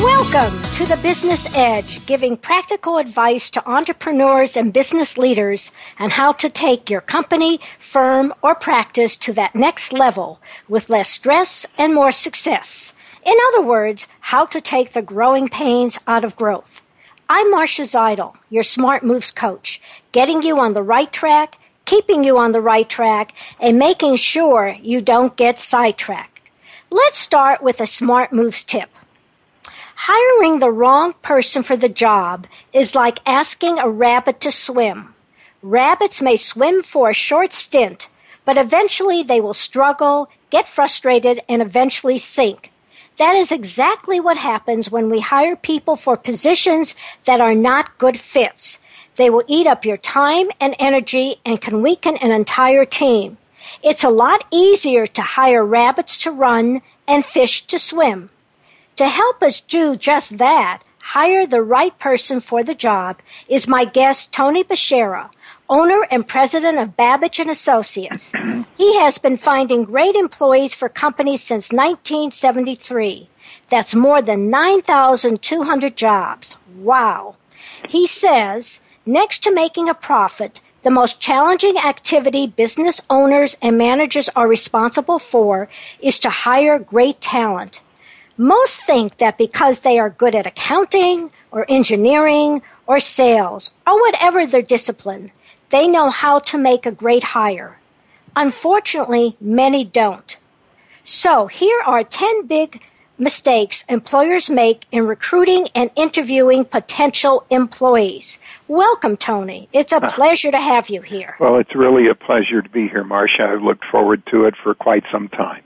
Welcome to the Business Edge, giving practical advice to entrepreneurs and business leaders on how to take your company, firm, or practice to that next level with less stress and more success. In other words, how to take the growing pains out of growth. I'm Marcia Zidle, your Smart Moves coach, getting you on the right track, keeping you on the right track, and making sure you don't get sidetracked. Let's start with a Smart Moves tip. Hiring the wrong person for the job is like asking a rabbit to swim. Rabbits may swim for a short stint, but eventually they will struggle, get frustrated, and eventually sink. That is exactly what happens when we hire people for positions that are not good fits. They will eat up your time and energy and can weaken an entire team. It's a lot easier to hire rabbits to run and fish to swim. To help us do just that, hire the right person for the job, is my guest Tony Beshara, owner and president of Babich and Associates. he has been finding great employees for companies since 1973. That's more than 9,200 jobs. Wow. He says, next to making a profit, the most challenging activity business owners and managers are responsible for is to hire great talent. Most think that because they are good at accounting or engineering or sales or whatever their discipline, they know how to make a great hire. Unfortunately, many don't. So here are 10 big mistakes employers make in recruiting and interviewing potential employees. Welcome, Tony. It's a ah. pleasure to have you here. Well, it's really a pleasure to be here, Marcia. I've looked forward to it for quite some time.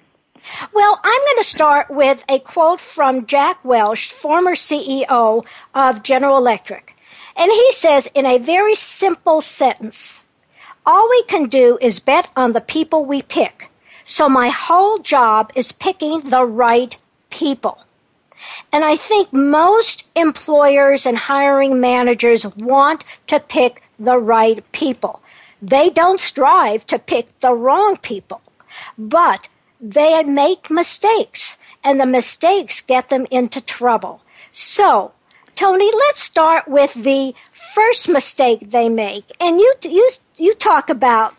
Well, I'm going to start with a quote from Jack Welch, former CEO of General Electric. And he says in a very simple sentence, all we can do is bet on the people we pick. So my whole job is picking the right people. And I think most employers and hiring managers want to pick the right people. They don't strive to pick the wrong people. But they make mistakes, and the mistakes get them into trouble. So, Tony, let's start with the first mistake they make. And you, you, you talk about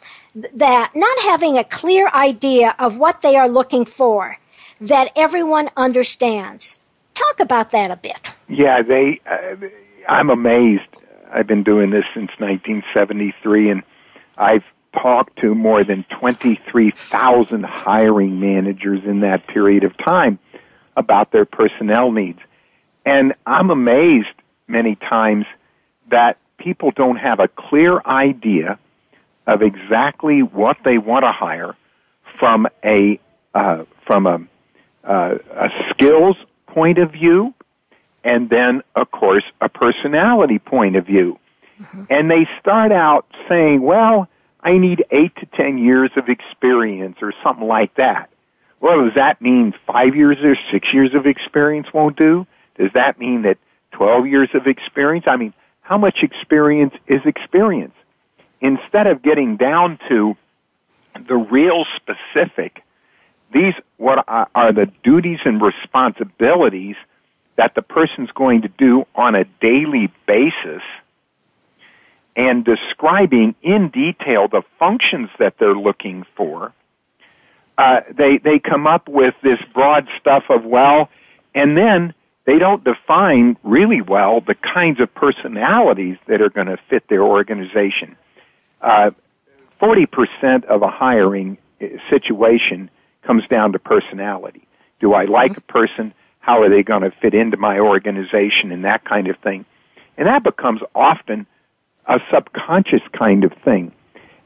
that not having a clear idea of what they are looking for that everyone understands. Talk about that a bit. Yeah, they. Uh, I'm amazed. I've been doing this since 1973, and I've talked to more than 23,000 hiring managers in that period of time about their personnel needs. And I'm amazed many times that people don't have a clear idea of exactly what they want to hire from a uh, from a, uh, a skills point of view, and then of course a personality point of view. Mm-hmm. And they start out saying, "Well, I need eight to ten years of experience or something like that. Well, does that mean five years or six years of experience won't do? Does that mean that 12 years of experience? I mean, how much experience is experience? Instead of getting down to the real specific, these what are the duties and responsibilities that the person's going to do on a daily basis and describing in detail the functions that they're looking for, uh, they, they come up with this broad stuff of, well, and then they don't define really well the kinds of personalities that are going to fit their organization. Uh, 40% of a hiring uh, situation comes down to personality. Do I like a person? How are they going to fit into my organization and that kind of thing? And that becomes often a subconscious kind of thing.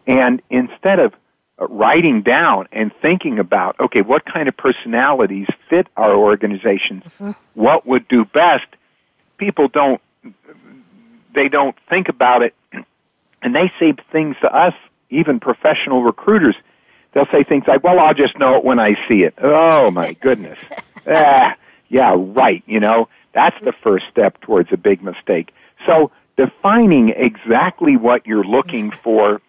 And instead of writing down and thinking about, okay, what kind of personalities fit our organizations? Mm-hmm. What would do best? People don't, they don't think about it and they say things to us, even professional recruiters. They'll say things like, well, I'll just know it when I see it. Oh my goodness. ah, yeah, right. You know, that's the first step towards a big mistake. So defining exactly what you're looking for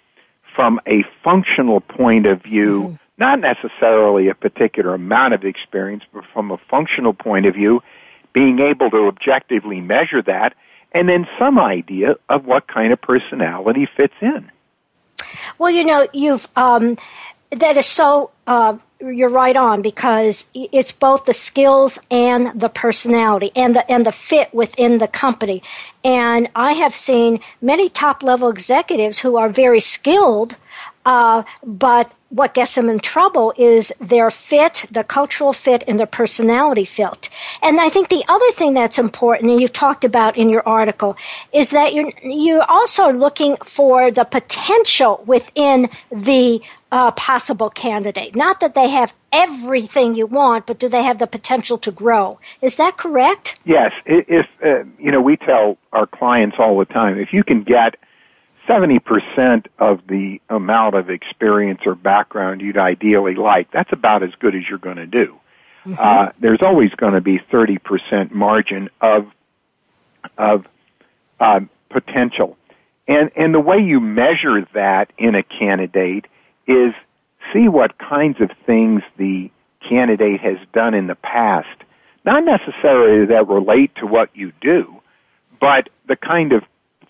from a functional point of view, mm-hmm. not necessarily a particular amount of experience, but from a functional point of view, being able to objectively measure that, and then some idea of what kind of personality fits in. Well, you know, you've um, that is so uh, you're right on because it's both the skills and the personality and the and the fit within the company. And I have seen many top level executives who are very skilled, uh, but what gets them in trouble is their fit, the cultural fit, and their personality fit. And I think the other thing that's important, and you talked about in your article, is that you're you're also looking for the potential within the uh, possible candidate. Not that they have everything you want, but do they have the potential to grow? Is that correct? Yes. If uh, you know, we tell our clients all the time, if you can get 70% of the amount of experience or background you'd ideally like, that's about as good as you're going to do. Mm-hmm. Uh, there's always going to be 30% margin of of uh, potential, and and the way you measure that in a candidate is see what kinds of things the candidate has done in the past. Not necessarily that relate to what you do, but the kind of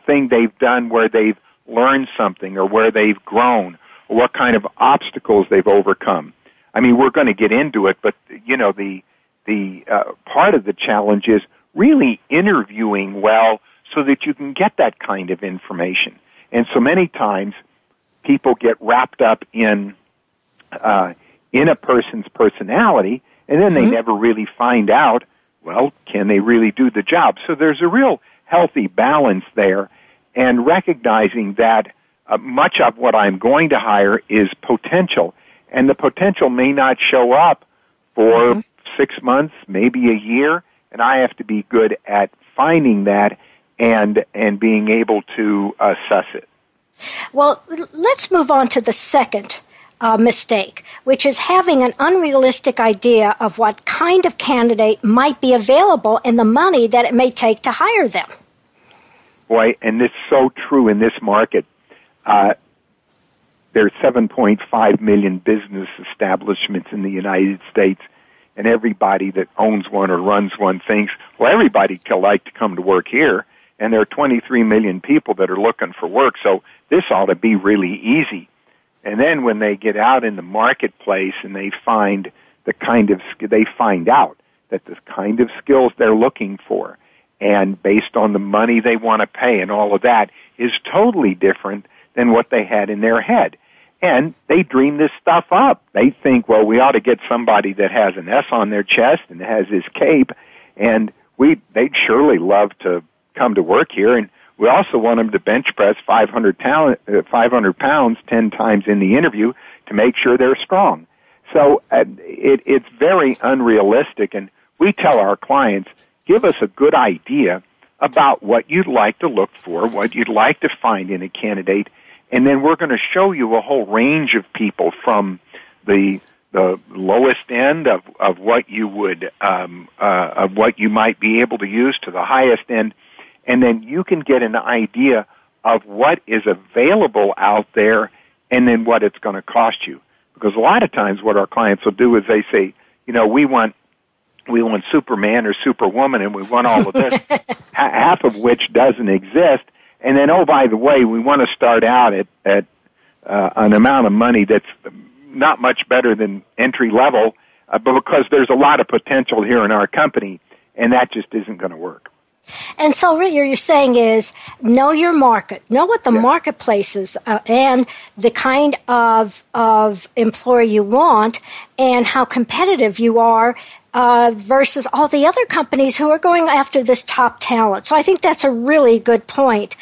thing they've done where they've learned something or where they've grown or what kind of obstacles they've overcome. I mean, we're going to get into it, but you know, the the uh, part of the challenge is really interviewing well so that you can get that kind of information. And so many times people get wrapped up in uh, in a person's personality, and then they mm-hmm. never really find out. Well, can they really do the job? So there's a real healthy balance there, and recognizing that uh, much of what I'm going to hire is potential, and the potential may not show up for mm-hmm. six months, maybe a year, and I have to be good at finding that and and being able to assess it. Well, let's move on to the second uh, mistake, which is having an unrealistic idea of what kind of candidate might be available and the money that it may take to hire them. Boy, and it's so true in this market. Uh, there's 7.5 million business establishments in the United States, and everybody that owns one or runs one thinks, well, everybody could like to come to work here and there are 23 million people that are looking for work, so this ought to be really easy. And then when they get out in the marketplace and they find the kind of, they find out that the kind of skills they're looking for and based on the money they want to pay and all of that is totally different than what they had in their head. And they dream this stuff up. They think, well, we ought to get somebody that has an S on their chest and has this cape and we, they'd surely love to come to work here, and we also want them to bench press 500, talent, uh, 500 pounds 10 times in the interview to make sure they're strong. So uh, it, it's very unrealistic, and we tell our clients, give us a good idea about what you'd like to look for, what you'd like to find in a candidate, and then we're going to show you a whole range of people from the the lowest end of, of what you would um, uh, of what you might be able to use to the highest end and then you can get an idea of what is available out there and then what it's going to cost you. Because a lot of times what our clients will do is they say, you know, we want we want Superman or Superwoman, and we want all of this, half of which doesn't exist. And then, oh, by the way, we want to start out at, at uh, an amount of money that's not much better than entry level, uh, but because there's a lot of potential here in our company, and that just isn't going to work. And so, what you're saying is know your market, know what the yeah. marketplace is, uh, and the kind of of employer you want, and how competitive you are uh, versus all the other companies who are going after this top talent. So I think that's a really good point.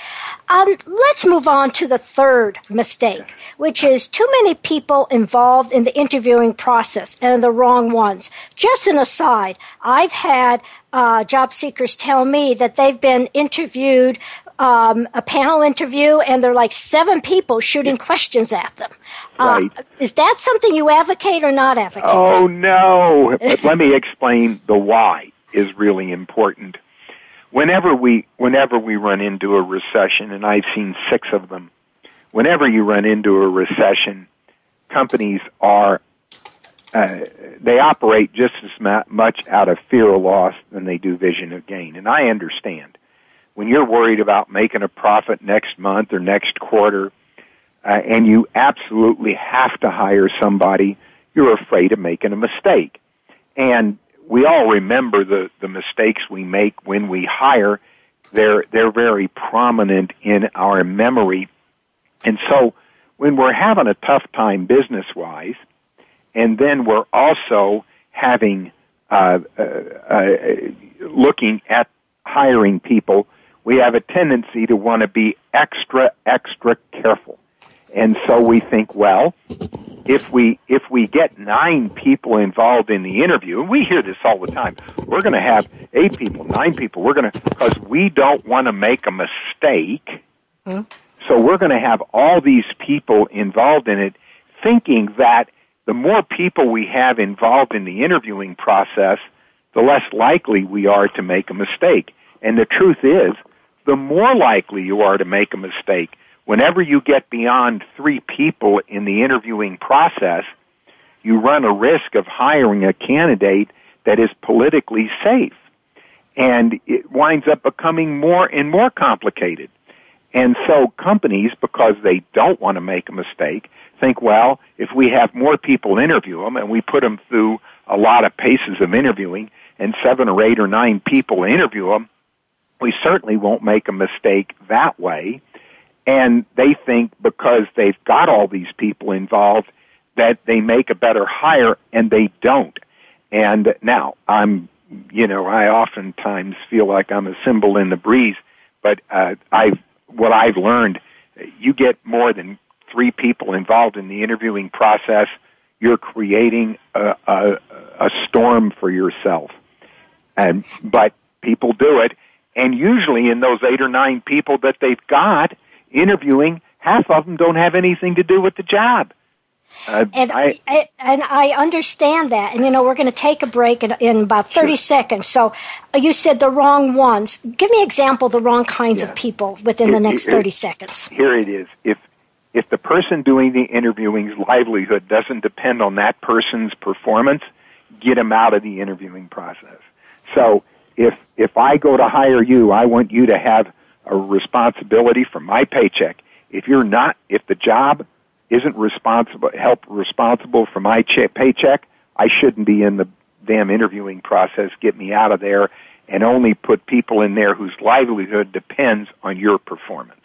Um, let's move on to the third mistake, which is too many people involved in the interviewing process and the wrong ones. Just an aside, I've had uh, job seekers tell me that they've been interviewed um, a panel interview and they're like seven people shooting questions at them. Uh, right. Uh, is that something you advocate or not advocate? Oh no! but let me explain the why is really important whenever we whenever we run into a recession, and I've seen six of them, whenever you run into a recession, companies are uh, they operate just as much out of fear of loss than they do vision of gain, and I understand. When you're worried about making a profit next month or next quarter, uh, and you absolutely have to hire somebody, you're afraid of making a mistake. And we all remember the, the mistakes we make when we hire. They're, they're very prominent in our memory. And so when we're having a tough time business wise, and then we're also having, uh, uh, uh, looking at hiring people, we have a tendency to want to be extra, extra careful. And so we think, well, if we if we get nine people involved in the interview, and we hear this all the time, we're going to have eight people, nine people. We're going to because we don't want to make a mistake. Hmm? So we're going to have all these people involved in it, thinking that the more people we have involved in the interviewing process, the less likely we are to make a mistake. And the truth is, the more likely you are to make a mistake whenever you get beyond three people in the interviewing process, you run a risk of hiring a candidate that is politically safe. And it winds up becoming more and more complicated. And so companies, because they don't want to make a mistake, think, well, if we have more people interview them and we put them through a lot of paces of interviewing and seven or eight or nine people interview them, we certainly won't make a mistake that way and they think because they've got all these people involved that they make a better hire and they don't. And now I'm, you know, I oftentimes feel like I'm a symbol in the breeze, but uh, I've what I've learned, you get more than three people involved in the interviewing process, you're creating a, a, a storm for yourself. And but people do it, and usually in those eight or nine people that they've got, interviewing, half of them don't have anything to do with the job. Uh, and I, I, and I understand that. And you know, we're going to take a break in, in about 30 sure. seconds. So uh, you said the wrong ones. Give me an example the wrong kinds yeah. of people within the next 30 seconds. Here it is. If if the person doing the interviewing's livelihood doesn't depend on that person's performance, get them out of the interviewing process. So if if I go to hire you, I want you to have a responsibility for my paycheck. If you're not, if the job isn't responsible, help responsible for my che- paycheck, I shouldn't be in the damn interviewing process. Get me out of there and only put people in there whose livelihood depends on your performance.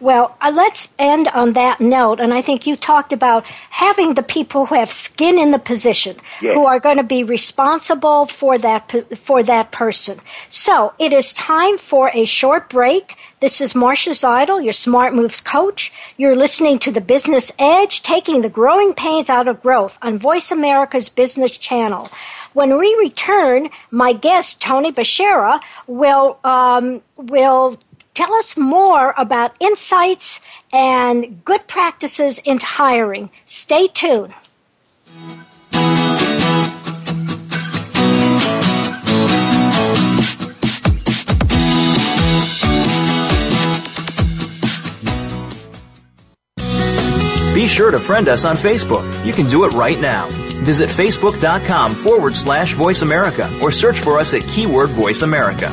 Well, uh, let's end on that note. And I think you talked about having the people who have skin in the position, yes. who are going to be responsible for that for that person. So it is time for a short break. This is Marcia Zidle, your Smart Moves coach. You're listening to the Business Edge, taking the growing pains out of growth on Voice America's Business Channel. When we return, my guest Tony Beshara will um, will Tell us more about insights and good practices into hiring. Stay tuned. Be sure to friend us on Facebook. You can do it right now. Visit facebook.com forward slash voice America or search for us at keyword voice America.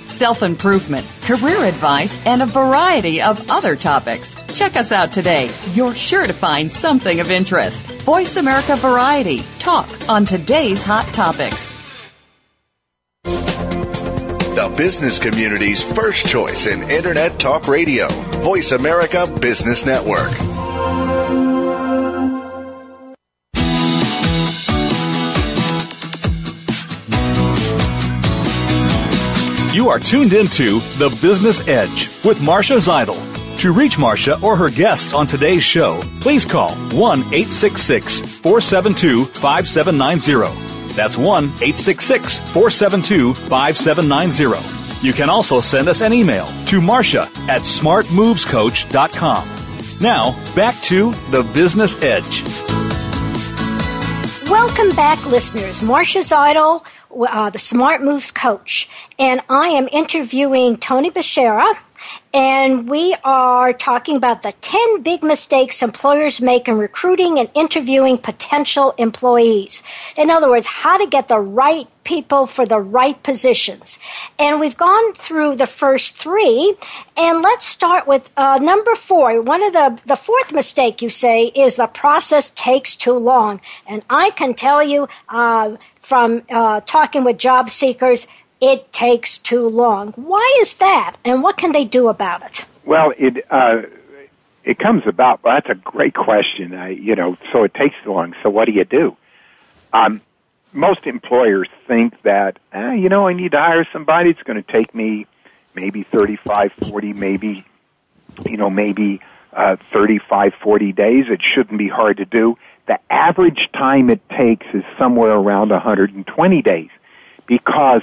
self improvement, career advice, and a variety of other topics. Check us out today. You're sure to find something of interest. Voice America Variety. Talk on today's hot topics. The business community's first choice in Internet Talk Radio. Voice America Business Network. You are tuned into The Business Edge with Marcia Zidle. To reach Marcia or her guests on today's show, please call 1 866 472 5790. That's 1 866 472 5790. You can also send us an email to Marcia at smartmovescoach.com. Now, back to The Business Edge. Welcome back, listeners. Marcia Zidle uh, the Smart Moves coach, and I am interviewing Tony Beshara. And we are talking about the 10 big mistakes employers make in recruiting and interviewing potential employees. In other words, how to get the right people for the right positions. And we've gone through the first three, and let's start with uh, number four. One of the, the fourth mistake you say is the process takes too long. And I can tell you, uh, from uh, talking with job seekers, it takes too long. Why is that, and what can they do about it? Well, it uh, it comes about. Well, that's a great question. I, you know, so it takes too long. So what do you do? Um, most employers think that, eh, you know, I need to hire somebody. It's going to take me maybe 35, 40, maybe, you know, maybe uh, 35, 40 days. It shouldn't be hard to do the average time it takes is somewhere around 120 days because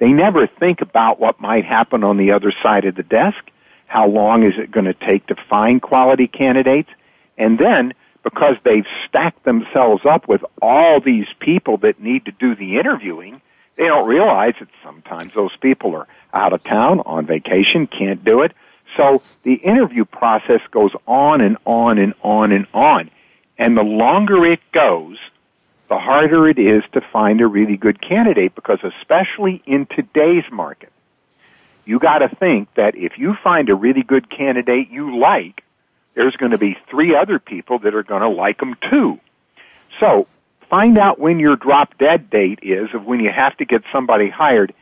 they never think about what might happen on the other side of the desk. How long is it going to take to find quality candidates? And then, because they've stacked themselves up with all these people that need to do the interviewing, they don't realize that sometimes those people are out of town, on vacation, can't do it. So the interview process goes on and on and on and on. And the longer it goes, the harder it is to find a really good candidate because especially in today's market, you got to think that if you find a really good candidate you like, there's to be three other people that are to like them too. So find out when your drop dead date is of when you have to get somebody hired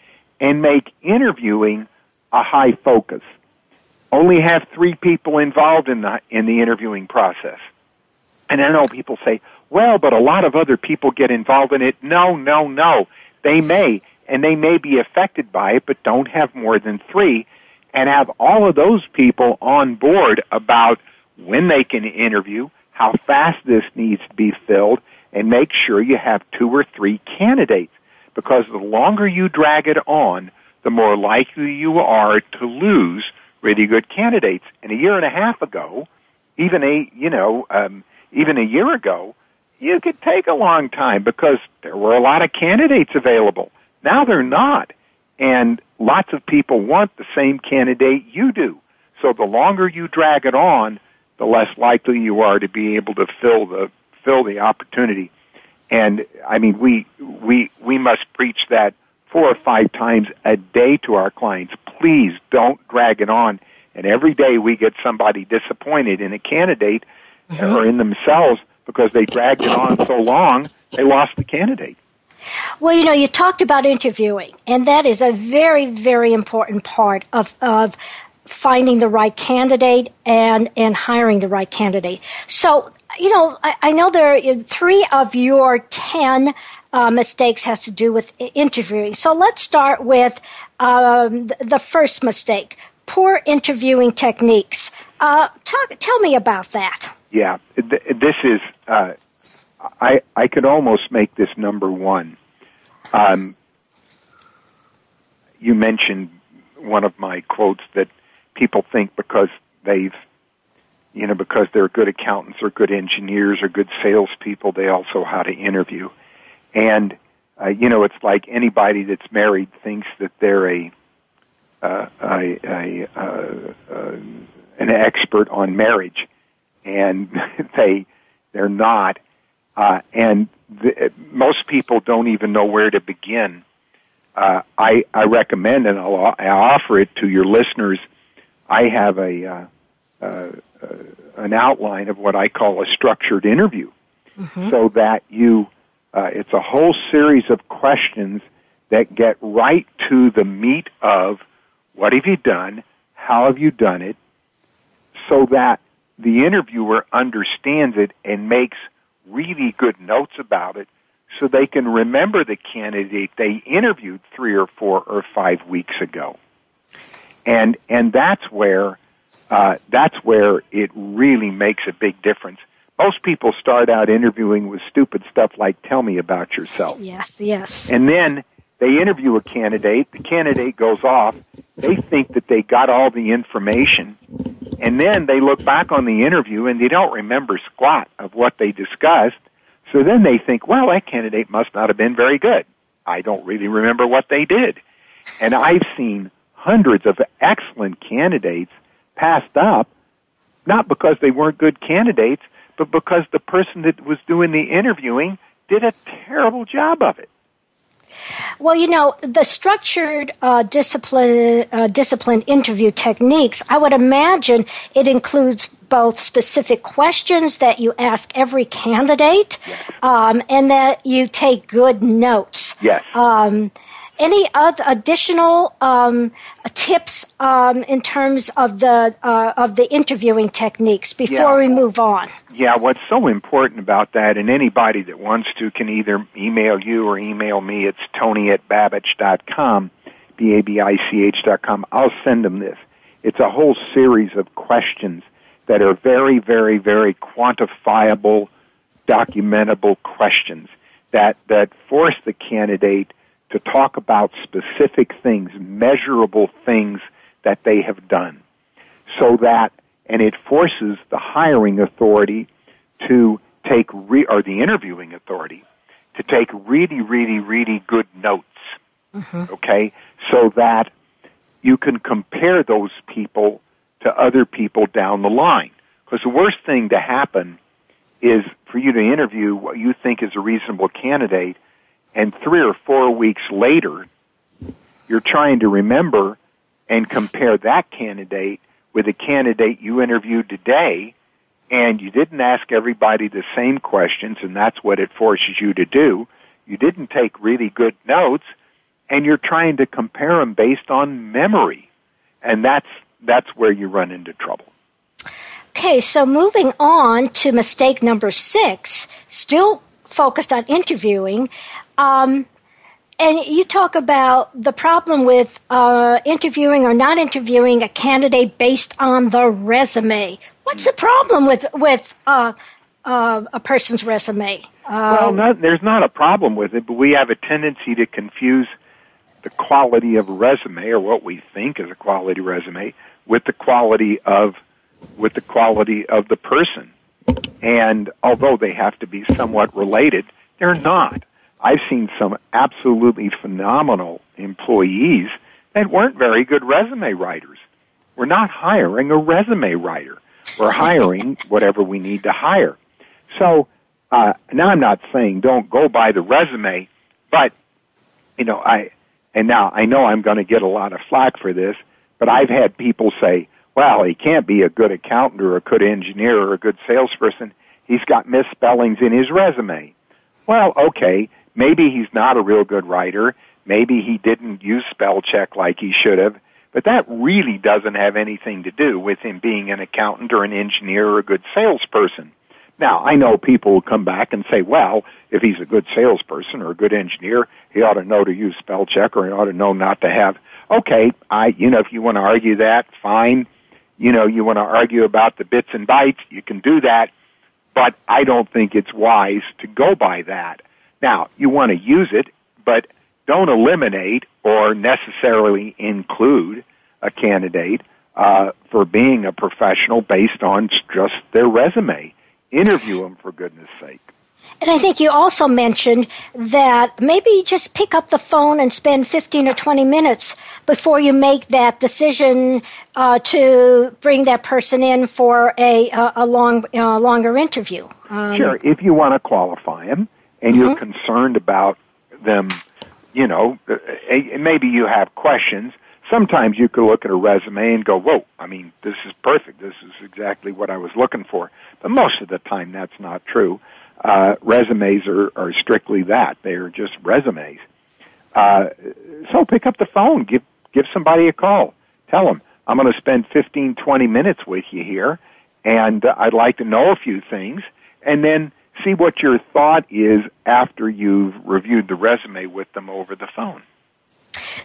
and make interviewing a high focus. Only have three people involved in the, in the interviewing process. And I know people say, well, but a lot of other people get involved in it. No, no, no. They may, and they may be affected by it, but don't have more than three, and have all of those people on board about when they can interview, how fast this needs to be filled, and make sure you have two or three candidates. Because the longer you drag it on, the more likely you are to lose really good candidates. And a year and a half ago, even a, you know, um, even a year ago, you could take a long time because there were a lot of candidates available. Now they're not. And lots of people want the same candidate you do. So the longer you drag it on, the less likely you are to be able to fill the fill the opportunity. And I mean, we we we must preach that four or five times a day to our clients. Please don't drag it on. And every day we get somebody disappointed in a candidate mm-hmm. or in themselves because they dragged it on so long, they lost the candidate. Well, you know, you talked about interviewing, and that is a very, very important part of, of finding the right candidate and, and hiring the right candidate. So, you know, I, I know there are three of your 10 uh, mistakes has to do with interviewing. So let's start with um, the first mistake poor interviewing techniques. Uh, talk, tell me about that. Yeah, this is, uh, I, I could almost make this number one. Um, you mentioned one of my quotes that people think because they've, you know, because they're good accountants or good engineers or good salespeople, they also how to interview. And, uh, you know, it's like anybody that's married thinks that they're a, uh, a, a, uh, uh, an expert on marriage, and they they're not. Uh, and the, most people don't even know where to begin. Uh, I, I recommend, and I'll, I offer it to your listeners. I have a uh, uh, uh, an outline of what I call a structured interview, mm-hmm. so that you uh, it's a whole series of questions that get right to the meat of what have you done, how have you done it, so that the interviewer understands it and makes really good notes about it so they can remember the candidate they interviewed three or four or five weeks ago. And, and that's where, uh, that's where it really makes a big difference. Most people start out interviewing with stupid stuff like, tell me about yourself. Yes, yes. And then they interview a candidate, the candidate goes off, they think that they got all the information, and then they look back on the interview and they don't remember squat of what they discussed. So then they think, well, that candidate must not have been very good. I don't really remember what they did. And I've seen hundreds of excellent candidates passed up, not because they weren't good candidates, but because the person that was doing the interviewing did a terrible job of it. Well, you know, the structured uh, discipline, uh, discipline interview techniques, I would imagine it includes both specific questions that you ask every candidate yes. um, and that you take good notes. Yes. Um, any other additional um, tips um, in terms of the uh, of the interviewing techniques before yeah. we move on? Yeah, what's so important about that, and anybody that wants to can either email you or email me. It's Tony at babich.com, b a b i c h dot com. I'll send them this. It's a whole series of questions that are very, very, very quantifiable, documentable questions that that force the candidate to talk about specific things, measurable things that they have done. So that, and it forces the hiring authority to take, re, or the interviewing authority, to take really, really, really good notes. Mm-hmm. Okay? So that you can compare those people to other people down the line. Because the worst thing to happen is for you to interview what you think is a reasonable candidate and three or four weeks later, you're trying to remember and compare that candidate with a candidate you interviewed today, and you didn't ask everybody the same questions, and that's what it forces you to do. You didn't take really good notes, and you're trying to compare them based on memory, and that's that's where you run into trouble. Okay, so moving on to mistake number six, still focused on interviewing. Um, and you talk about the problem with uh, interviewing or not interviewing a candidate based on the resume. What's the problem with with uh, uh, a person's resume? well, not, there's not a problem with it, but we have a tendency to confuse the quality of a resume or what we think is a quality resume with the quality of with the quality of the person. And although they have to be somewhat related, they're not. I've seen some absolutely phenomenal employees that weren't very good resume writers. We're not hiring a resume writer. We're hiring whatever we need to hire. So uh, now I'm not saying don't go by the resume, but you know I and now I know I'm going to get a lot of flack for this, but I've had people say, "Well, he can't be a good accountant or a good engineer or a good salesperson. He's got misspellings in his resume." Well, okay, maybe he's not a real good writer. Maybe he didn't use spell check like he should have. But that really doesn't have anything to do with him being an accountant or an engineer or a good salesperson. Now, I know people will come back and say, well, if he's a good salesperson or a good engineer, he ought to know to use spell check or he ought to know not to have. Okay, I, you know, if you want to argue that, fine. You know, you want to argue about the bits and bytes, you can do that. But I don't think it's wise to go by that. Now, you want to use it, but don't eliminate or necessarily include a candidate uh, for being a professional based on just their resume. Interview them for goodness sake. And I think you also mentioned that maybe just pick up the phone and spend 15 or 20 minutes before you make that decision uh, to bring that person in for a, a, a long, uh, longer interview. Um, sure, if you want to qualify them and mm-hmm. you're concerned about them you know, maybe you have questions. Sometimes you could look at a resume and go, whoa, I mean, this is perfect. This is exactly what I was looking for. But most of the time that's not true. Uh, resumes are, are strictly that. They are just resumes. Uh, so pick up the phone, give, give somebody a call. Tell them, I'm going to spend 15, 20 minutes with you here, and uh, I'd like to know a few things. And then see what your thought is after you've reviewed the resume with them over the phone.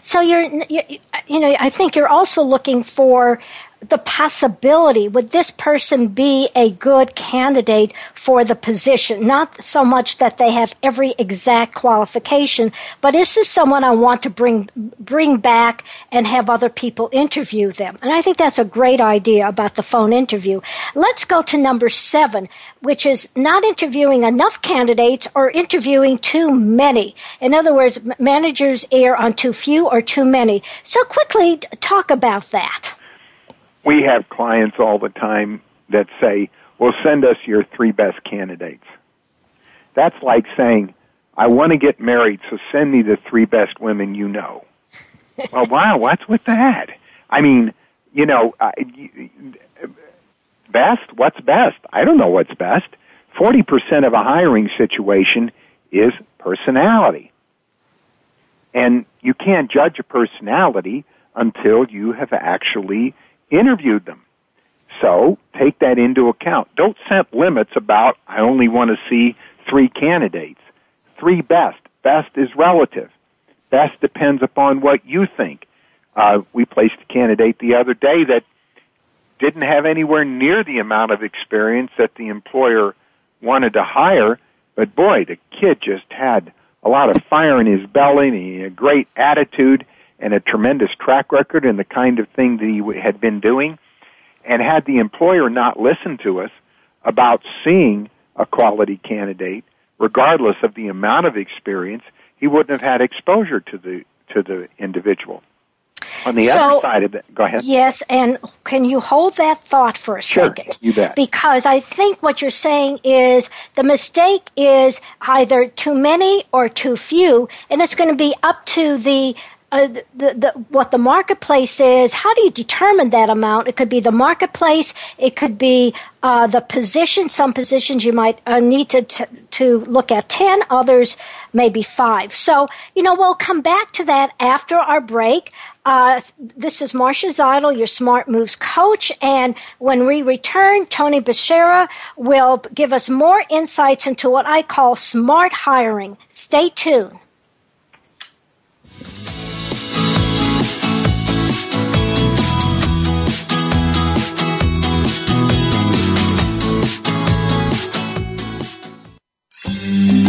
So you're, you, you know, I think you're also looking for the possibility would this person be a good candidate for the position? Not so much that they have every exact qualification, but is this someone I want to bring bring back and have other people interview them? And I think that's a great idea about the phone interview. Let's go to number seven, which is not interviewing enough candidates or interviewing too many. In other words, managers err on too few or too many. So quickly talk about that we have clients all the time that say, well, send us your three best candidates. That's like saying, I want to get married, so send me the three best women you know. well, wow, what's with that? I mean, you know, best? What's best? I don't know what's best. 40% of a hiring situation is personality. And you can't judge a personality until you have actually interviewed them. So take that into account. Don't set limits about, I only want to see three candidates. Three best. Best is relative. Best depends upon what you think. Uh, we placed a candidate the other day that didn't have anywhere near the amount of experience that the employer wanted to hire, but boy, the kid just had a lot of fire in his belly and a great attitude and a tremendous track record in the kind of thing that he had been doing. And had the employer not listened to us about seeing a quality candidate, regardless of the amount of experience, he wouldn't have had exposure to the to the individual. On the so, other side of it, go ahead. Yes, and can you hold that thought for a sure, second? You bet. Because I think what you're saying is the mistake is either too many or too few, and it's going to be up to the uh, the, the, what the marketplace is, how do you determine that amount? It could be the marketplace, it could be uh, the position. Some positions you might uh, need to, to, look at 10, others maybe 5. So, you know, we'll come back to that after our break. Uh, this is Marcia Zidle, your Smart Moves coach, and when we return, Tony Beshara will give us more insights into what I call smart hiring. Stay tuned.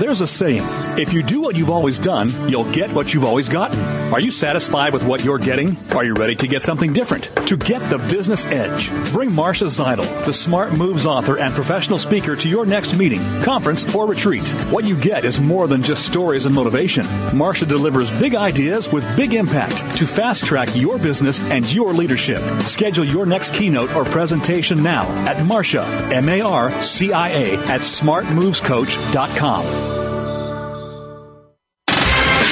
There's a saying if you do what you've always done, you'll get what you've always gotten. Are you satisfied with what you're getting? Are you ready to get something different? To get the business edge, bring Marcia Zidle, the Smart Moves author and professional speaker, to your next meeting, conference, or retreat. What you get is more than just stories and motivation. Marcia delivers big ideas with big impact to fast track your business and your leadership. Schedule your next keynote or presentation now at Marcia, M A R C I A, at smartmovescoach.com.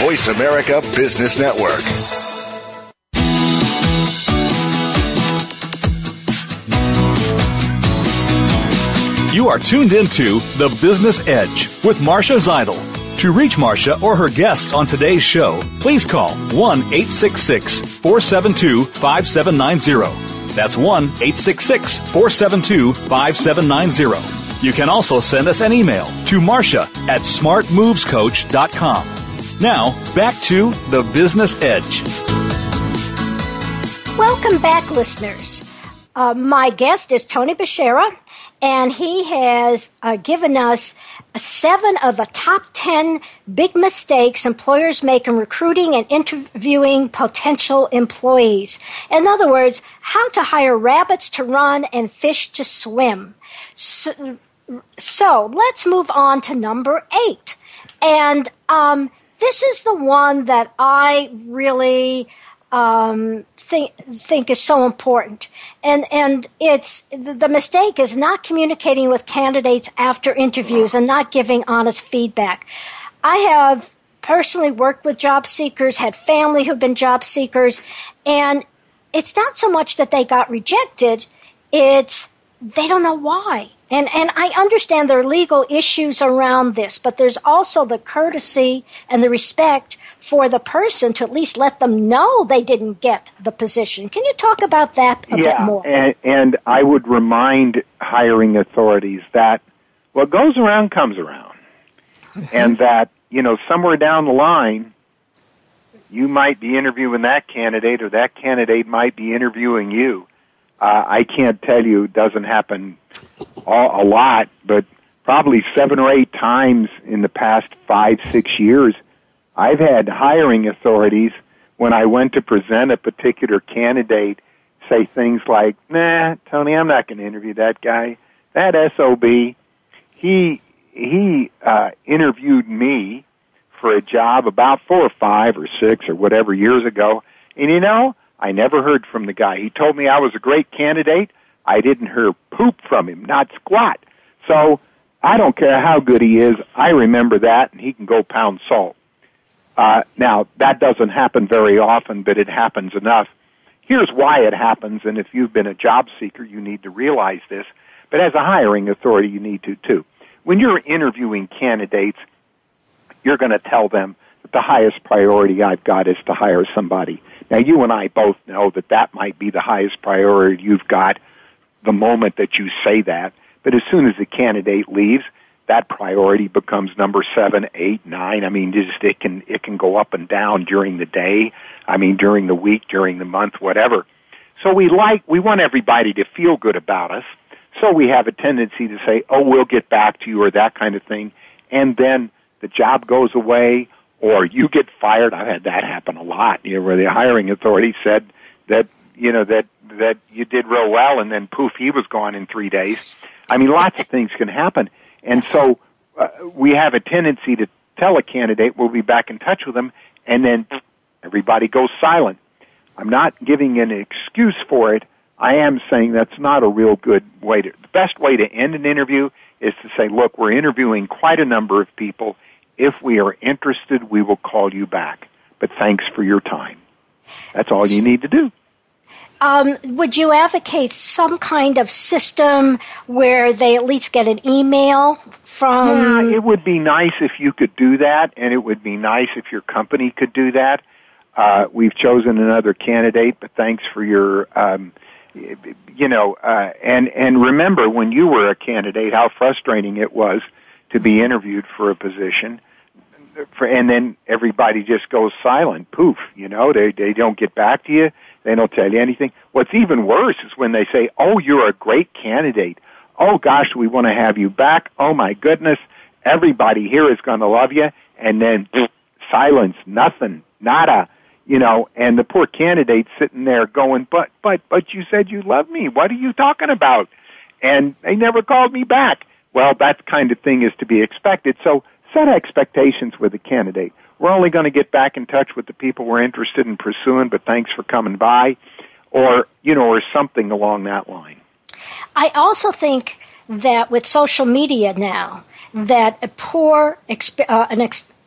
Voice America Business Network. You are tuned into The Business Edge with Marcia Zidle. To reach Marcia or her guests on today's show, please call 1 866 472 5790. That's 1 866 472 5790. You can also send us an email to Marcia at smartmovescoach.com. Now, back to The Business Edge. Welcome back, listeners. Uh, my guest is Tony Beshara, and he has uh, given us seven of the top 10 big mistakes employers make in recruiting and interviewing potential employees. In other words, how to hire rabbits to run and fish to swim. So, so let's move on to number eight. And um, this is the one that I really um, think think is so important. And and it's the mistake is not communicating with candidates after interviews and not giving honest feedback. I have personally worked with job seekers, had family who've been job seekers, and it's not so much that they got rejected, it's they don't know why. And and I understand there are legal issues around this, but there's also the courtesy and the respect for the person to at least let them know they didn't get the position. Can you talk about that a yeah, bit more? And, and I would remind hiring authorities that what goes around comes around. Mm-hmm. And that, you know, somewhere down the line, you might be interviewing that candidate or that candidate might be interviewing you. Uh, I can't tell you, it doesn't happen a lot, but probably seven or eight times in the past five, six years, I've had hiring authorities when I went to present a particular candidate say things like, "Nah, Tony, I'm not going to interview that guy. That SOB, he he uh, interviewed me for a job about four or five or six or whatever years ago, and you know, I never heard from the guy. He told me I was a great candidate. I didn't hear poop from him, not squat. So I don't care how good he is. I remember that, and he can go pound salt. Uh, now, that doesn't happen very often, but it happens enough. Here's why it happens, and if you've been a job seeker, you need to realize this. But as a hiring authority, you need to too. When you're interviewing candidates, you're going to tell them that the highest priority I've got is to hire somebody. Now, you and I both know that that might be the highest priority you've got the moment that you say that. But as soon as the candidate leaves, that priority becomes number seven, eight, nine. I mean, just it can it can go up and down during the day. I mean, during the week, during the month, whatever. So we like we want everybody to feel good about us. So we have a tendency to say, "Oh, we'll get back to you," or that kind of thing, and then the job goes away, or you get fired. I've had that happen a lot. You know, where the hiring authority said that you know that that you did real well, and then poof, he was gone in three days. I mean, lots of things can happen, and so uh, we have a tendency to tell a candidate we'll be back in touch with them, and then everybody goes silent. I'm not giving an excuse for it. I am saying that's not a real good way to, the best way to end an interview is to say, look, we're interviewing quite a number of people. If we are interested, we will call you back. But thanks for your time. That's all you need to do. Um, would you advocate some kind of system where they at least get an email from? Yeah, it would be nice if you could do that, and it would be nice if your company could do that. Uh, we've chosen another candidate, but thanks for your, um, you know, uh, and and remember when you were a candidate, how frustrating it was to be interviewed for a position, for, and then everybody just goes silent, poof. You know, they they don't get back to you, they don't tell you anything. What's even worse is when they say, "Oh, you're a great candidate. Oh gosh, we want to have you back. Oh my goodness, everybody here is going to love you," and then silence, nothing, nada you know, and the poor candidate sitting there going, but, but, but you said you love me. What are you talking about? And they never called me back. Well, that kind of thing is to be expected. So set expectations with the candidate. We're only going to get back in touch with the people we're interested in pursuing, but thanks for coming by, or, you know, or something along that line. I also think that with social media now, that a poor, uh, an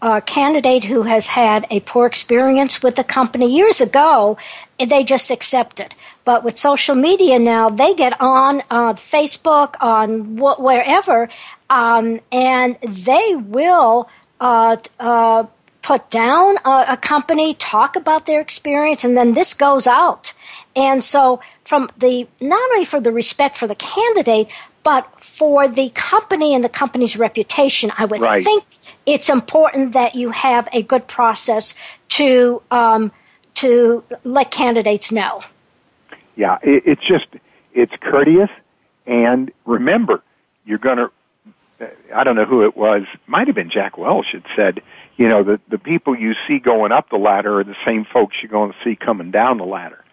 a candidate who has had a poor experience with the company years ago, they just accept it. But with social media now, they get on uh, Facebook, on wh- wherever, um, and they will uh, uh, put down a, a company, talk about their experience, and then this goes out. And so, from the not only for the respect for the candidate, but for the company and the company's reputation, I would right. think it's important that you have a good process to um, to let candidates know. Yeah, it, it's just it's courteous, and remember, you're going to. I don't know who it was. Might have been Jack Welch. Had said, you know, the the people you see going up the ladder are the same folks you're going to see coming down the ladder,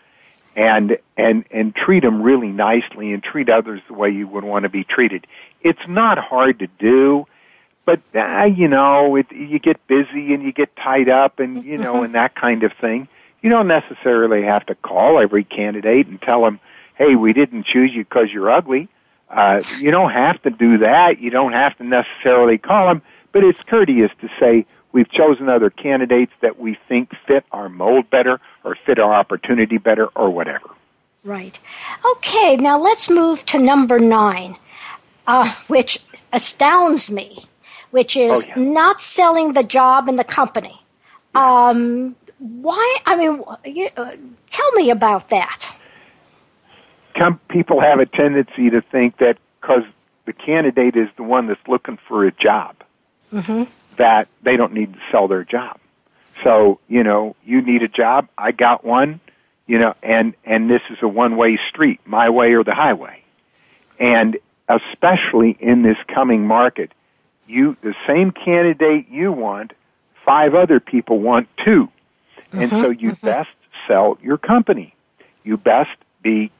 and and and treat them really nicely, and treat others the way you would want to be treated. It's not hard to do but uh, you know, it, you get busy and you get tied up, and you know, and that kind of thing. You don't necessarily have to call every candidate and tell them, "Hey, we didn't choose you because you're ugly." Uh, you don't have to do that. You don't have to necessarily call them, but it's courteous to say we've chosen other candidates that we think fit our mold better or fit our opportunity better or whatever. Right. Okay, now let's move to number nine, uh, which astounds me which is oh, yeah. not selling the job and the company. Yeah. Um, why? I mean, you, uh, tell me about that. Some people have a tendency to think that because the candidate is the one that's looking for a job, mm-hmm. that they don't need to sell their job. So, you know, you need a job, I got one, you know, and, and this is a one-way street, my way or the highway. And especially in this coming market, you the same candidate you want, five other people want too. Mm-hmm, and so you mm-hmm. best sell your company. You best be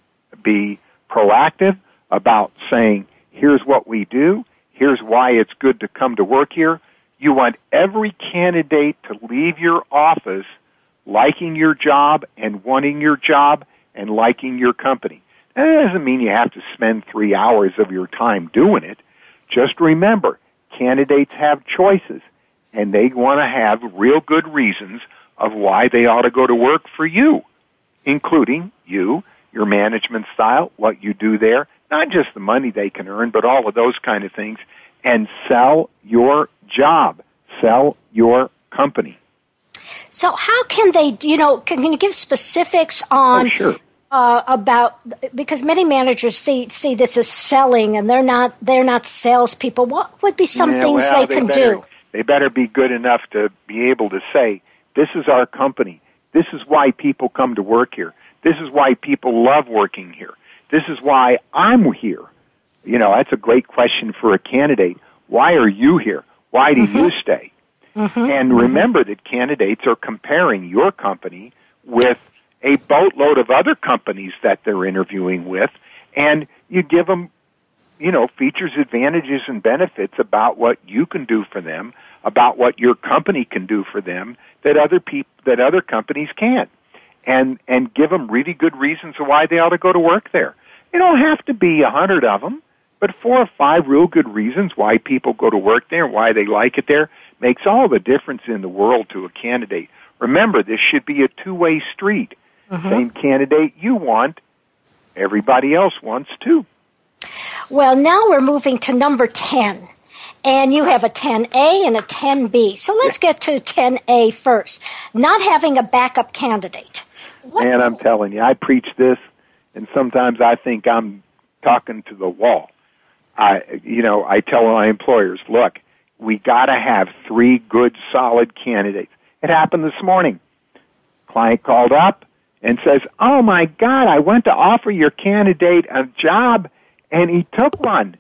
be proactive about saying, here's what we do, here's why it's good to come to work here. You want every candidate to leave your office liking your job and wanting your job and liking your company. That doesn't mean you have to spend three hours of your time doing it. Just remember, candidates have choices and they want to have real good reasons of why they ought to go to work for you, including you, your management style, what you do there, not just the money they can earn, but all of those kind of things, and sell your job, sell your company. So how can they, you know, can, you give specifics on oh, sure uh, about because many managers see see this as selling and they're not they're not salespeople. What would be some yeah, things well, they, they can better, do? They better be good enough to be able to say, "This is our company. This is why people come to work here. This is why people love working here. This is why I'm here." You know, that's a great question for a candidate. Why are you here? Why do mm-hmm. you stay? Mm-hmm. And remember that candidates are comparing your company with a boatload of other companies that they're interviewing with, and you give them you know, features advantages and benefits about what you can do for them, about what your company can do for them that other people, that other companies can't. And, and give them really good reasons why they ought to go to work there. You don't have to be a hundred of them, but four or five real good reasons why people go to work there, and why they like it there, makes all the difference in the world to a candidate. Remember, this should be a two-way street. Mm-hmm. Same candidate you want, everybody else wants too. Well, now we're moving to number 10. And you have a 10A and a 10B. So let's get to 10A first. Not having a backup candidate. Man, I'm telling you, I preach this, and sometimes I think I'm talking to the wall. I, you know, I tell my employers, look, we got to have three good, solid candidates. It happened this morning. Client called up and says, "Oh my God, I went to offer your candidate a job, and he took one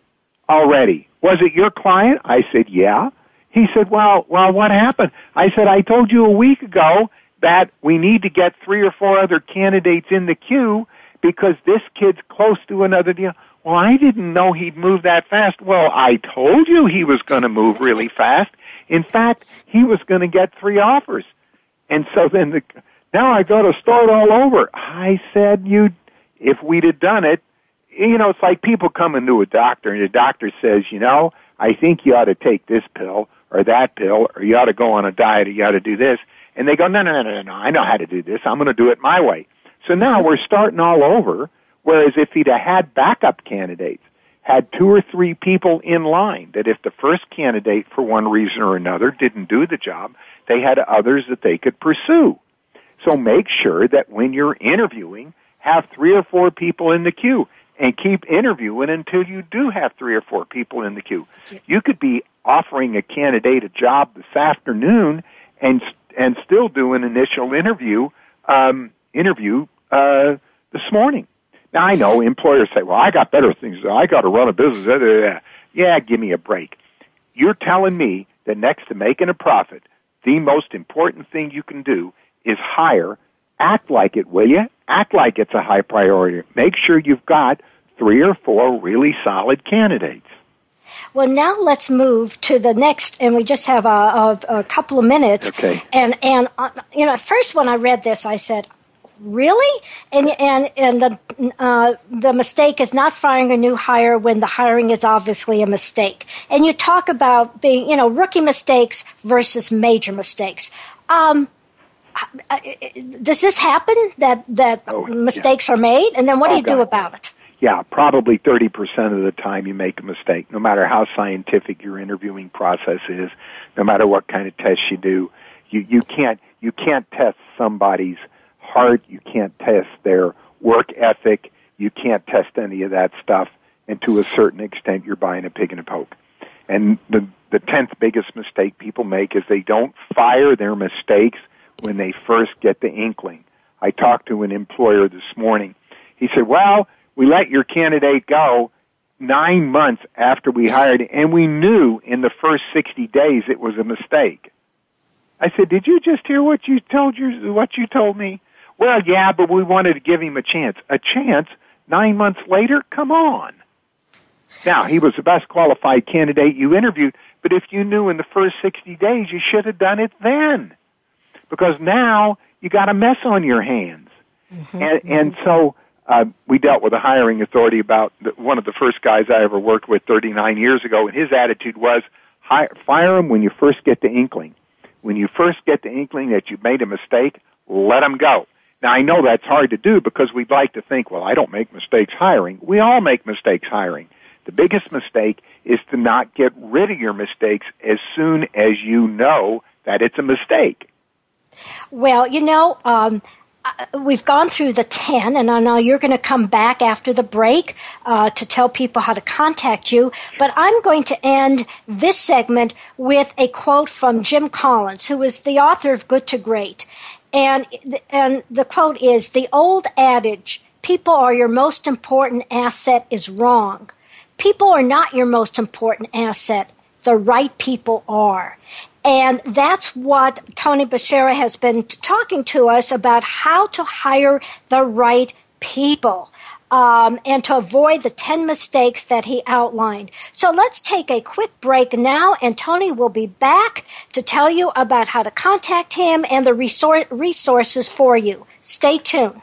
already. Was it your client?" I said, "Yeah." He said, "Well, well, what happened?" I said, "I told you a week ago that we need to get three or four other candidates in the queue because this kid's close to another deal." Well, I didn't know he'd move that fast. Well, I told you he was going to move really fast. In fact, he was going to get three offers. And so then the, now I got to start all over. I said you, if we'd have done it, you know, it's like people coming to a doctor and the doctor says, you know, I think you ought to take this pill or that pill or you ought to go on a diet or you ought to do this. And they go, no, no, no, no, no, I know how to do this. I'm going to do it my way. So now we're starting all over Whereas if he'd have had backup candidates, had two or three people in line, that if the first candidate for one reason or another didn't do the job, they had others that they could pursue. So make sure that when you're interviewing, have three or four people in the queue and keep interviewing until you do have three or four people in the queue. You could be offering a candidate a job this afternoon and and still do an initial interview um, interview uh, this morning. Now I know employers say, "Well, I got better things. I got to run a business." Yeah, give me a break. You're telling me that next to making a profit, the most important thing you can do is hire. Act like it, will you? Act like it's a high priority. Make sure you've got three or four really solid candidates. Well, now let's move to the next, and we just have a, a, a couple of minutes. Okay. And and uh, you know, first when I read this, I said, really? And and and the uh, the mistake is not firing a new hire when the hiring is obviously a mistake. And you talk about being, you know, rookie mistakes versus major mistakes. Um, uh, does this happen that that oh, mistakes yeah. are made, and then what oh, do you God. do about it? Yeah, probably 30% of the time you make a mistake, no matter how scientific your interviewing process is, no matter what kind of tests you do. You, you can't, you can't test somebody's heart, you can't test their work ethic, you can't test any of that stuff, and to a certain extent you're buying a pig in a poke. And the the tenth biggest mistake people make is they don't fire their mistakes when they first get the inkling. I talked to an employer this morning. He said, Well, we let your candidate go nine months after we hired him, and we knew in the first 60 days it was a mistake. I said, Did you just hear what you told you what you told me? Well, yeah, but we wanted to give him a chance. A chance nine months later? Come on. Now, he was the best qualified candidate you interviewed, but if you knew in the first 60 days, you should have done it then. Because now you got a mess on your hands. Mm-hmm. And, and so, uh, we dealt with a hiring authority about the, one of the first guys I ever worked with 39 years ago, and his attitude was, hire, fire him when you first get the inkling. When you first get the inkling that you've made a mistake, let him go. Now I know that's hard to do because we'd like to think, well, I don't make mistakes hiring. We all make mistakes hiring. The biggest mistake is to not get rid of your mistakes as soon as you know that it's a mistake. Well, you know, um, we've gone through the 10, and I know you're going to come back after the break uh, to tell people how to contact you. But I'm going to end this segment with a quote from Jim Collins, who is the author of Good to Great. And, and the quote is, the old adage, people are your most important asset is wrong. People are not your most important asset. The right people are. And that's what Tony Beshara has been talking to us about how to hire the right people. um, and to avoid the 10 mistakes that he outlined. So let's take a quick break now, and Tony will be back to tell you about how to contact him and the resources for you. Stay tuned.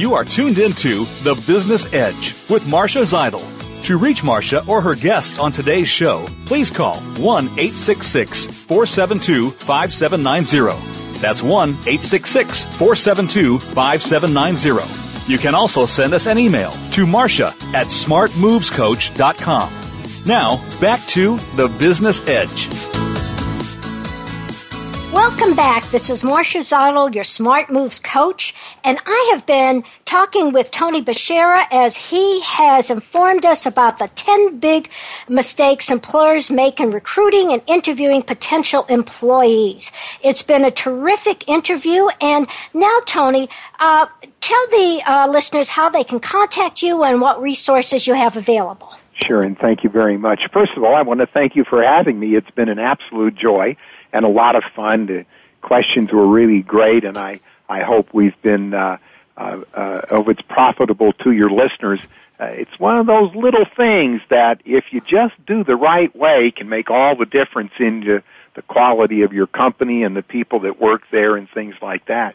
You are tuned into The Business Edge with Marcia Zidle. To reach Marcia or her guests on today's show, please call 1 866 472 5790. That's 1 866 472 5790. You can also send us an email to Marcia at smartmovescoach.com. Now, back to the business edge. Welcome back. This is Marcia Zidle, your Smart Moves coach, and I have been talking with Tony Beshara as he has informed us about the 10 big mistakes employers make in recruiting and interviewing potential employees. It's been a terrific interview, and now, Tony, uh, tell the uh, listeners how they can contact you and what resources you have available. Sure, and thank you very much. First of all, I want to thank you for having me. It's been an absolute joy and a lot of fun. The questions were really great, and I I hope we've been uh, uh, uh, if it's profitable to your listeners. Uh, it's one of those little things that if you just do the right way can make all the difference in the, the quality of your company and the people that work there and things like that.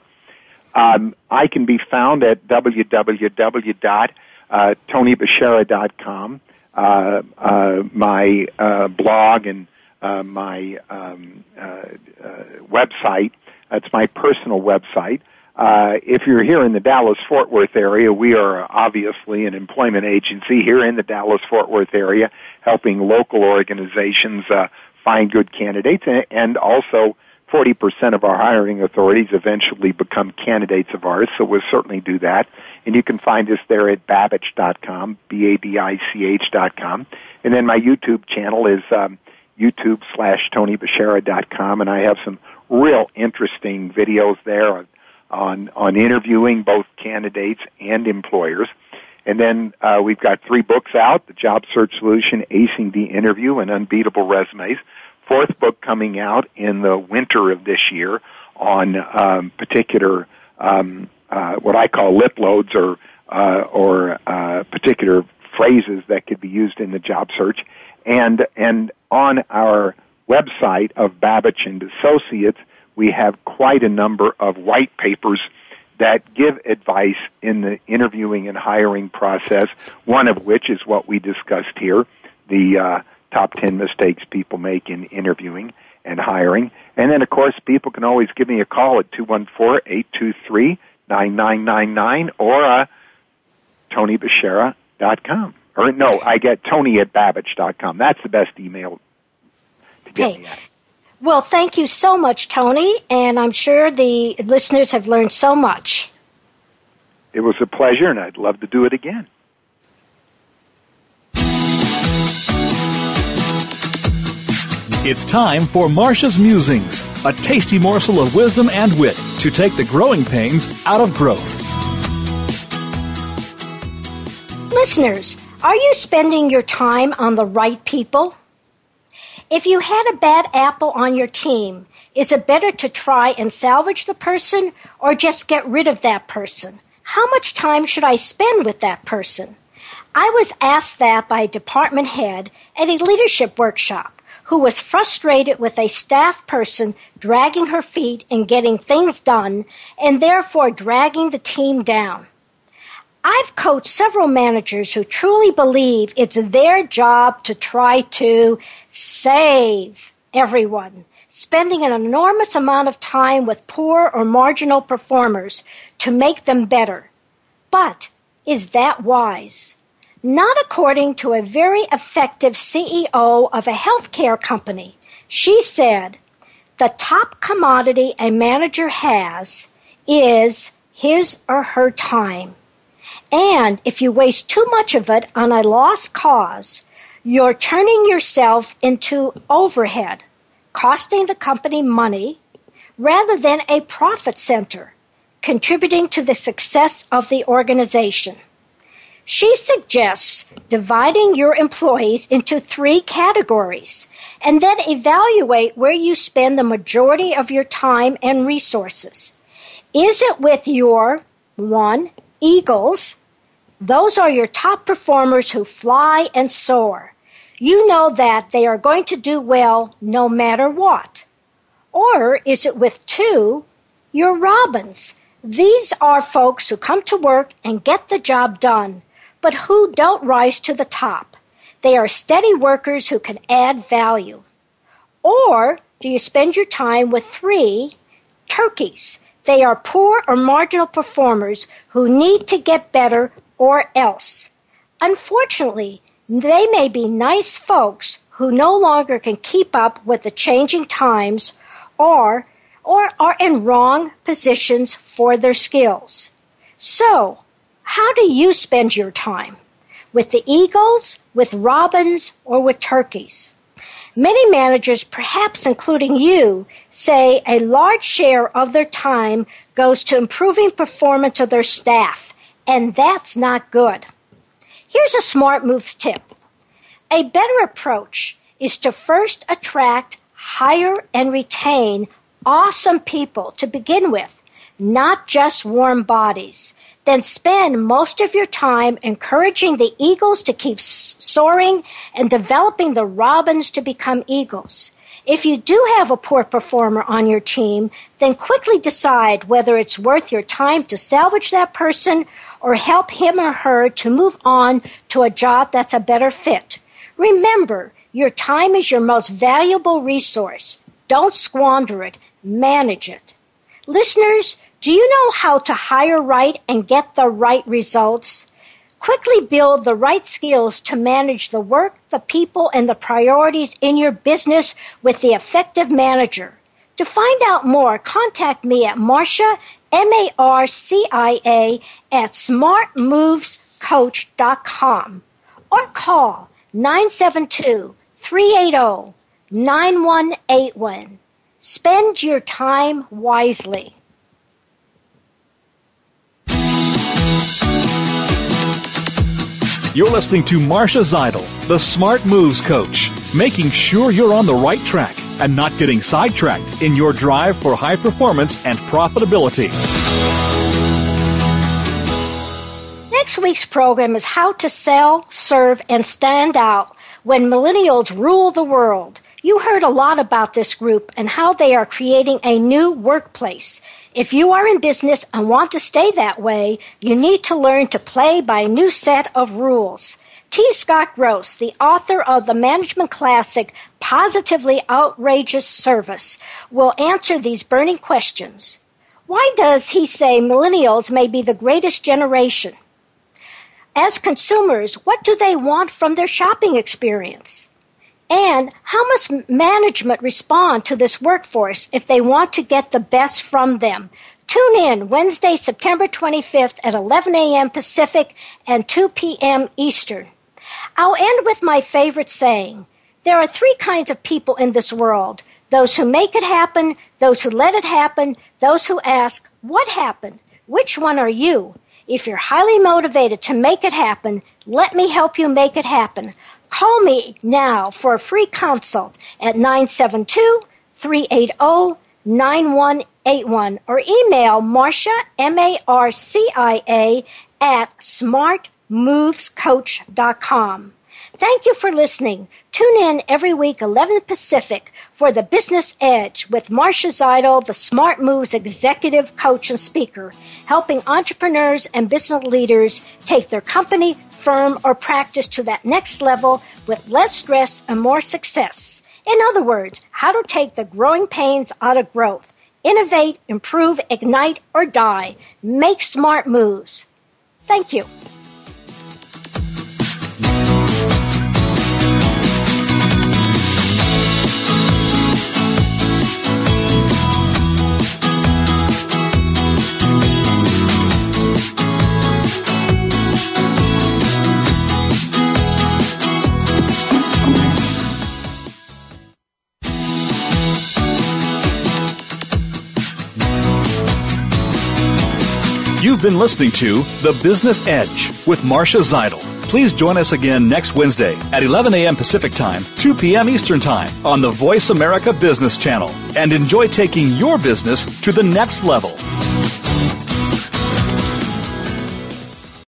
Um, I can be found at www.tonybeshara.com. Uh, uh, my uh, blog and uh, my um, uh, uh, website. That's my personal website. Uh, if you're here in the Dallas Fort Worth area, we are obviously an employment agency here in the Dallas Fort Worth area, helping local organizations uh, find good candidates, and also 40% of our hiring authorities eventually become candidates of ours, so we'll certainly do that. And you can find us there at babich.com, B-A-B-I-C-H dot com. And then my YouTube channel is um, YouTube slash TonyBeshara.com, and I have some real interesting videos there on, on, interviewing both candidates and employers. And then uh, we've got three books out: The Job Search Solution, Acing the Interview, and Unbeatable Resumes. Fourth book coming out in the winter of this year on um, particular um, uh, what I call lip loads or uh, or uh, particular phrases that could be used in the job search. And, and on our website of Babich and Associates, we have quite a number of white papers that give advice in the interviewing and hiring process, one of which is what we discussed here, the uh, top 10 mistakes people make in interviewing and hiring. And then, of course, people can always give me a call at 214-823-9999 or uh, TonyBeshara.com. Or no, I get Tony at Babich.com. That's the best email to get Okay. me at. Well, thank you so much, Tony, and I'm sure the listeners have learned so much. It was a pleasure, and I'd love to do it again. It's time for Marcia's Musings, a tasty morsel of wisdom and wit to take the growing pains out of growth. Listeners, are you spending your time on the right people? If you had a bad apple on your team, is it better to try and salvage the person or just get rid of that person? How much time should I spend with that person? I was asked that by a department head at a leadership workshop who was frustrated with a staff person dragging her feet in getting things done and therefore dragging the team down. I've coached several managers who truly believe it's their job to try to save everyone, spending an enormous amount of time with poor or marginal performers to make them better. But is that wise? Not according to a very effective CEO of a healthcare company. She said, the top commodity a manager has is his or her time. And if you waste too much of it on a lost cause, you're turning yourself into overhead, costing the company money rather than a profit center, contributing to the success of the organization. She suggests dividing your employees into three categories and then evaluate where you spend the majority of your time and resources. Is it with your one, eagles? Those are your top performers who fly and soar. You know that they are going to do well no matter what. Or is it with two, your robins? These are folks who come to work and get the job done, but who don't rise to the top. They are steady workers who can add value. Or do you spend your time with three turkeys? They are poor or marginal performers who need to get better or else. Unfortunately, they may be nice folks who no longer can keep up with the changing times or or are in wrong positions for their skills. So, how do you spend your time? With the eagles, with robins, or with turkeys? Many managers, perhaps including you, say a large share of their time goes to improving performance of their staff, and that's not good. Here's a smart moves tip. A better approach is to first attract, hire, and retain awesome people to begin with, not just warm bodies. Then spend most of your time encouraging the eagles to keep soaring and developing the robins to become eagles. If you do have a poor performer on your team, then quickly decide whether it's worth your time to salvage that person or help him or her to move on to a job that's a better fit. Remember, your time is your most valuable resource. Don't squander it. Manage it. Listeners, do you know how to hire right and get the right results? Quickly build the right skills to manage the work, the people, and the priorities in your business with the effective manager. To find out more, contact me at Marcia, M-A-R-C-I-A, at smartmovescoach.com or call 972-380-9181. Spend your time wisely. You're listening to Marcia Zidle, the Smart Moves Coach, making sure you're on the right track and not getting sidetracked in your drive for high performance and profitability. Next week's program is How to Sell, Serve, and Stand Out when millennials rule the world. You heard a lot about this group and how they are creating a new workplace. If you are in business and want to stay that way, you need to learn to play by a new set of rules. T. Scott Gross, the author of the management classic Positively Outrageous Service, will answer these burning questions. Why does he say millennials may be the greatest generation? As consumers, what do they want from their shopping experience? And how must management respond to this workforce if they want to get the best from them? Tune in Wednesday, September 25th at 11 a.m. Pacific and 2 p.m. Eastern. I'll end with my favorite saying. There are three kinds of people in this world. Those who make it happen, those who let it happen, those who ask, what happened? Which one are you? If you're highly motivated to make it happen, let me help you make it happen. Call me now for a free consult at 972-380-9181 or email Marcia, M-A-R-C-I-A, at smartmovescoach.com. Thank you for listening. Tune in every week, 11 Pacific, for the Business Edge with Marcia Zidle, the Smart Moves executive coach and speaker, helping entrepreneurs and business leaders take their company, firm, or practice to that next level with less stress and more success. In other words, how to take the growing pains out of growth. Innovate, improve, ignite, or die. Make smart moves. Thank you. You've been listening to The Business Edge with Marcia Zidle. Please join us again next Wednesday at 11 a.m. Pacific Time, 2 p.m. Eastern Time on the Voice America Business Channel and enjoy taking your business to the next level.